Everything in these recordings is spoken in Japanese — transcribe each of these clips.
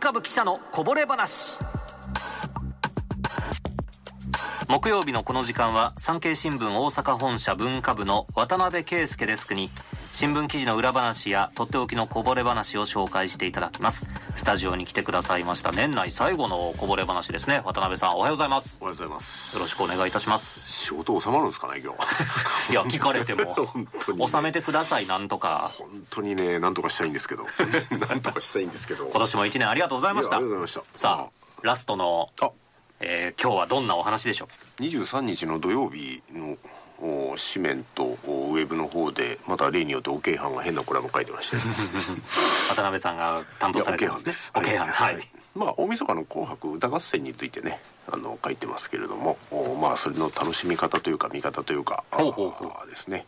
株記者のこぼれ話。木曜日のこの時間は産経新聞大阪本社文化部の渡辺圭介デスクに新聞記事の裏話やとっておきのこぼれ話を紹介していただきます。スタジオに来てくださいました年内最後のこぼれ話ですね。渡辺さんおはようございます。おはようございます。よろしくお願いいたします。仕事収まるんですかね今日。いや聞かれても。本当にね。収めてくださいなんとか。本当にねなんとかしたいんですけど。なんとかしたいんですけど。今年も1年ありがとうございました。ありがとうございました。さあラストの、あ。えー今日はどんなお話でしょう？23日の土曜日のお紙面とおウェブの方でまた例によって OK 班が変なコラム書いてまして。渡辺さんが担当されてますね。OK 班はい、まあ大晦日の「紅白歌合戦」についてねあの書いてますけれどもおまあそれの楽しみ方というか見方というかほうほうほう。ですね。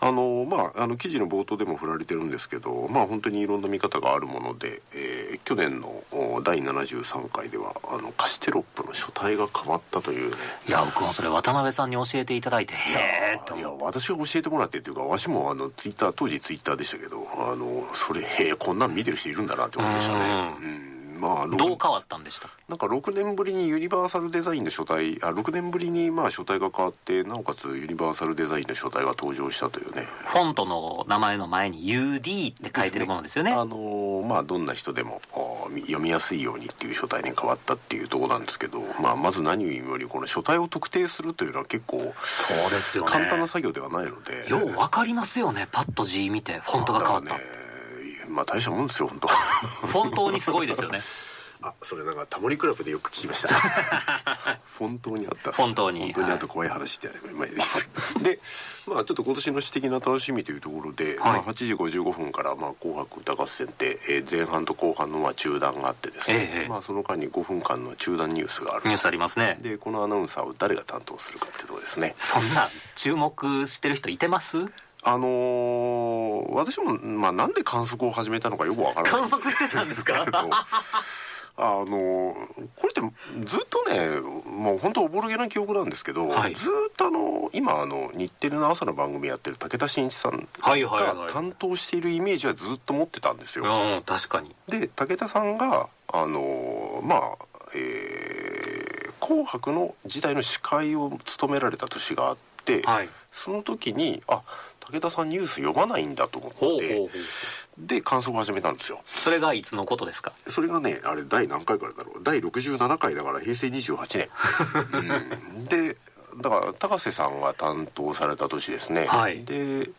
あのまああの記事の冒頭でも振られてるんですけどまあ本当にいろんな見方があるもので、えー去年のお第73回ではあのカシテロップの書体が変わったというねいや僕もそれ渡辺さんに教えていただいてへえと。いや私が教えてもらってっていうかわしもあのツイッター当時ツイッターでしたけどあのそれへえこんなん見てる人いるんだなって思いましたね。うんまあどう変わったんでした？なんか6年ぶりにユニバーサルデザインの書体あ6年ぶりにまあ書体が変わってなおかつユニバーサルデザインの書体が登場したというね。フォントの名前の前に UD って書いてるものですよね。あのーまあどんな人でも読みやすいようにっていう書体に変わったっていうところなんですけど、まあ、まず何よりこの書体を特定するというのは結構そうですよね。簡単な作業ではないので。よう分かりますよね。パッと字見てフォントが変わった、ねまあ大したもんですよ本当。本当にすごいですよね。あそれなんかタモリクラブでよく聞きました。本当にあった本当に。本当にあった怖い話ってやれば、まあでまあちょっと今年の詩的な楽しみというところで、まあ、8時55分から「まあ、紅白歌合戦」って、えー前半と後半のまあ中断があってですね、ええまあ、その間に5分間の中断ニュースがある。ニュースありますね。でこのアナウンサーを誰が担当するかっていうところですね。そんな注目してる人いてます？あのー私も、まあ、なんで観測を始めたのかよくわからない。観測してたんですか？あのーこれってずっとねもう本当おぼろげな記憶なんですけど、はい。ずっとあの今あの日テレの朝の番組やってる武田真一さんが担当しているイメージはずっと持ってたんですよ、うん確かに。で武田さんがあのーまあえー紅白」の時代の司会を務められた年があって、はい。その時にあ武田さんニュース読まないんだと思ってで観測を始めたんですよ。それがいつのことですか？それがねあれ第何回からだろう？第67回だから平成28年、うん、でだから高瀬さんが担当された年ですね、はい。で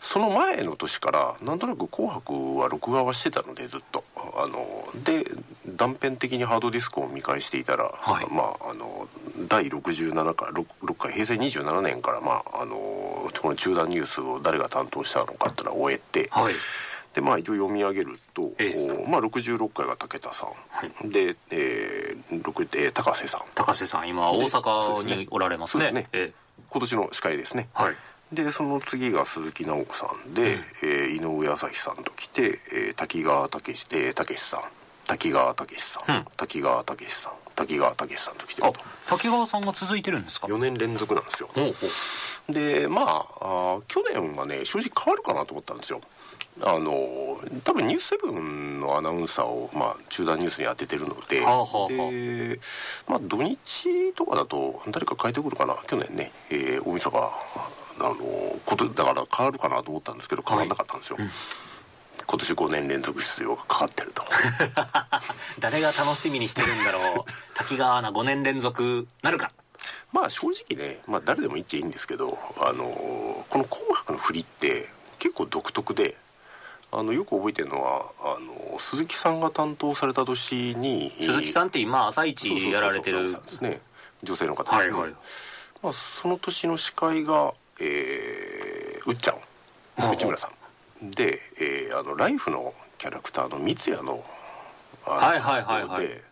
その前の年からなんとなく「紅白」は録画はしてたのでずっと。あので断片的にハードディスクを見返していたら、はい。まああの第67回 6, 6回平成27年からまああのこの中断ニュースを誰が担当したのかっていうのは終えて、はい。でまあ一応読み上げると、ええ。おまあ、66回が武田さん、で、えー六えー高瀬さん。高瀬さん今大阪におられますね。すね。え今年の司会ですね、えはい。でその次が鈴木直子さんで、えー井上朝日さんと来て、えー滝川武史、えー武史さん滝川武史さん、うん。滝川武史さん。滝川武史さんと来てあると。滝川さんが続いてるんですか？4年連続なんですよ。でまああー去年はね正直変わるかなと思ったんですよ。あの多分「ニュースセブンのアナウンサーを、まあ、中断ニュースに当ててるので,、はあはあはあ。でまあ土日とかだと誰か変えてくるかな？去年ね、えー大晦日。あのことだから変わるかなと思ったんですけど変わらなかったんですよ、今年5年連続出場がかかってると。誰が楽しみにしてるんだろう。滝川アナ5年連続なるか。まあ正直ね、まあ、誰でも言っちゃいいんですけどあのこの「紅白」の振りって結構独特であのよく覚えてるのはあの鈴木さんが担当された年に鈴木さんって今朝一やられてるそうですね。女性の方ですね、はいはい。まあ、その年の司会が、えーうっちゃん。内村さんで、えーあのライフのキャラクターの三ツ矢のあのはいはいはいはい。ところで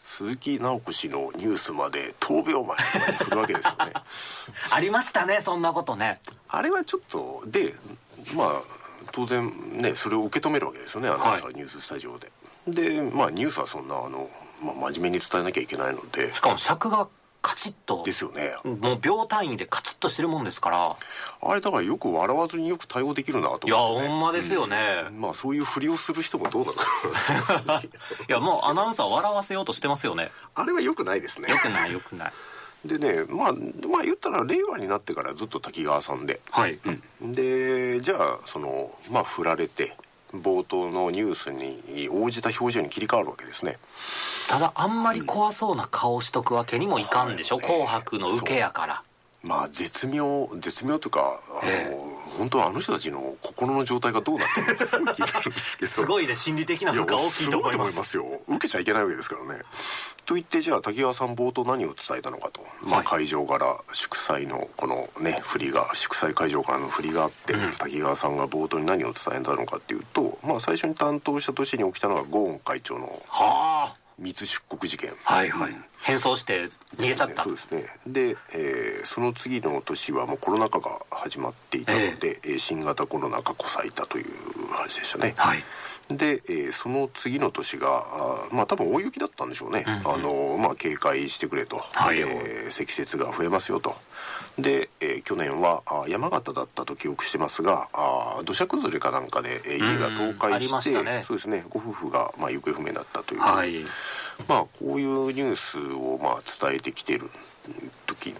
鈴木直子氏のニュースまで10秒前に振るわけですよね。ありましたねそんなことね。あれはちょっとでまあ当然ねそれを受け止めるわけですよねアナウンサー、はい。ニューススタジオで。でまあニュースはそんなあの、まあ、真面目に伝えなきゃいけないので。しかも尺がカチッと。ですよね。もう秒単位でカチッとしてるもんですから。あれだからよく笑わずによく対応できるなと思って、いやほんまですよね、まあそういうふりをする人もどうなのか。いやもうアナウンサー笑わせようとしてますよね。あれはよくないですね。よくないよくない。でねまあまあ言ったら令和になってからずっと滝川さんで、はい、でじゃあそのまあ振られて冒頭のニュースに応じた表情に切り替わるわけですね。ただあんまり怖そうな顔しとくわけにもいかんでしょ、うん紅白の受けやから。まあ絶妙絶妙というかあの、え本当はあの人たちの心の状態がどうなってるのかすごい気になるんですけど。すごいね心理的な負荷大きいと思いますよ。受けちゃいけないわけですからね。と言ってじゃあ滝川さん冒頭何を伝えたのかと、まあ、会場から祝祭のこのね振りが祝祭会場からの振りがあって、うん。滝川さんが冒頭に何を伝えたのかっていうと、まあ、最初に担当した年に起きたのがゴーン会長のは密出国事件。あはいはい。変装して逃げちゃった。そうですね。で、えーその次の年はもうコロナ禍が始まっていたので、えー新型コロナがこさえたという話でしたね。はい。で、えーその次の年があーまあ多分大雪だったんでしょうね、うんうん。あのまあ警戒してくれと、はい。えー積雪が増えますよと。で、えー去年はあー山形だったと記憶してますがあー土砂崩れかなんかで、えー家が倒壊し、てそうですねご夫婦が、まあ、行方不明になったという、はい。まあこういうニュースをまあ伝えてきてる時に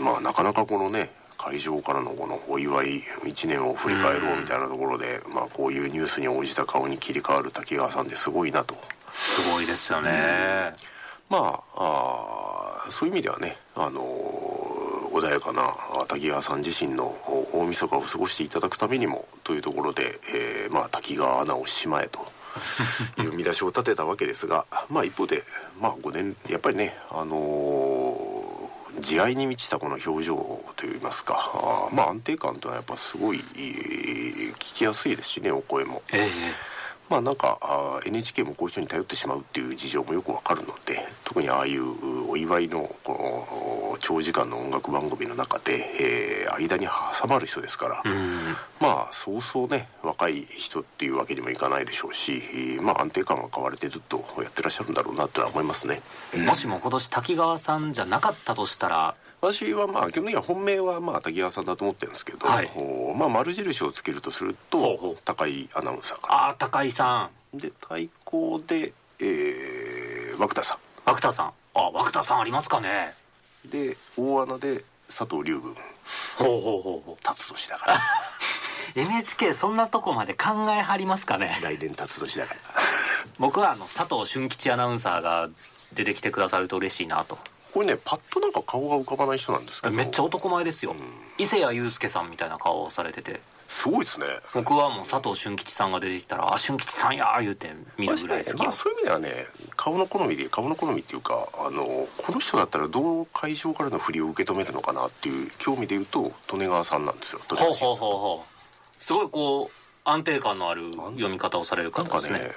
まあなかなかこのね会場からのこのお祝い1年を振り返ろうみたいなところで、まあこういうニュースに応じた顔に切り替わる滝川さんですごいなと。すごいですよね。まああーそういう意味ではねあのー穏やかな滝川さん自身の大晦日を過ごしていただくためにもというところで、えーまあ、滝川アナをしまえという見出しを立てたわけですがまあ一方で、まあ、5年やっぱりねあのー慈愛に満ちたこの表情といいますかあまあ安定感というのはやっぱすごい、聞きやすいですしねお声も。ええまあなんかあー NHK もこういう人に頼ってしまうっていう事情もよくわかるので特にああいううお祝いのこの長時間の音楽番組の中で、えー間に挟まる人ですから、うんまあそうそうね若い人っていうわけにもいかないでしょうし、えーまあ安定感が変われてずっとやってらっしゃるんだろうなとは思いますね。もしも今年滝川さんじゃなかったとしたら私はまあ基本的には本命はまあ滝川さんだと思ってるんですけど、はい。おまあ丸印をつけるとすると高井アナウンサーかああ高井さん。で対抗で、えー、涌田さん。涌田さん。あ涌田さんありますかね。で大穴で佐藤龍軍ほうほうほうほう。辰年だから。NHK そんなとこまで考えはりますかね。来年辰年だから。僕はあの佐藤俊吉アナウンサーが出てきてくださると嬉しいなとこれねパッとなんか顔が浮かばない人なんですけど。めっちゃ男前ですよ。伊勢谷友介さんみたいな顔をされてて。すごいですね。僕はもう佐藤俊吉さんが出てきたら「あ俊吉さんや」言うて見るぐらい好きまあ、そういう意味ではね顔の好みで顔の好みっていうかあのこの人だったらどう会場からの振りを受け止めるのかなっていう興味で言うと利根川さんなんですよ。利根川慎ほうほうほうほうすごいこう安定感のある読み方をされるなんか方ですねねん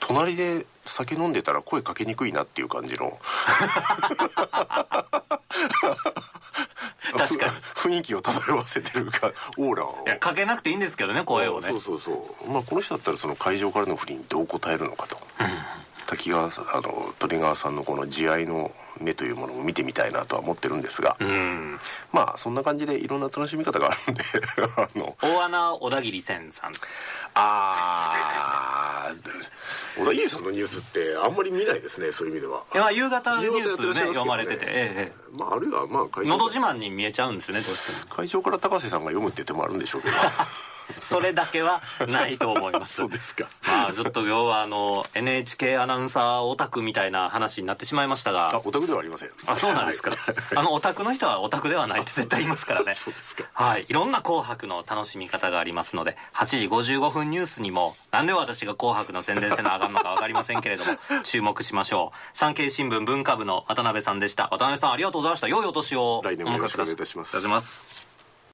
隣で酒飲んでたら声かけにくいなっていう感じの。確かに。ふ雰囲気を漂わせてるかオーラを。いやかけなくていいんですけどね声をね。そうそうそう。まあこの人だったらその会場からの振りにどう答えるのかと、滝川さんあの利根川さんのこの慈愛の目というものを見てみたいなとは思ってるんですが、うん。まあそんな感じでいろんな楽しみ方があるんで あの。大穴小田切千さん。あー小田切さんのニュースってあんまり見ないですねそういう意味では。いやまあ夕方ニュースねね読まれてて。ええまああるいはまあのど自慢に見えちゃうんですよねどうしても。会場から高瀬さんが読むって手もあるんでしょうけど それだけはないと思います。そうですか。まあちょっと今日はあの NHK アナウンサーオタクみたいな話になってしまいましたが。あオタクではありません。あそうなんですか、はい。あのオタクの人はオタクではないって絶対言いますからね。そうですか。はい。いろんな「紅白」の楽しみ方がありますので8時55分ニュースにもなんで私が「紅白」の宣伝せなあかんのか分かりませんけれども 注目しましょう。産経新聞文化部の渡辺さんでした。渡辺さんありがとうございました。良いお年を。来年もよろしくお願いいたします。お願いします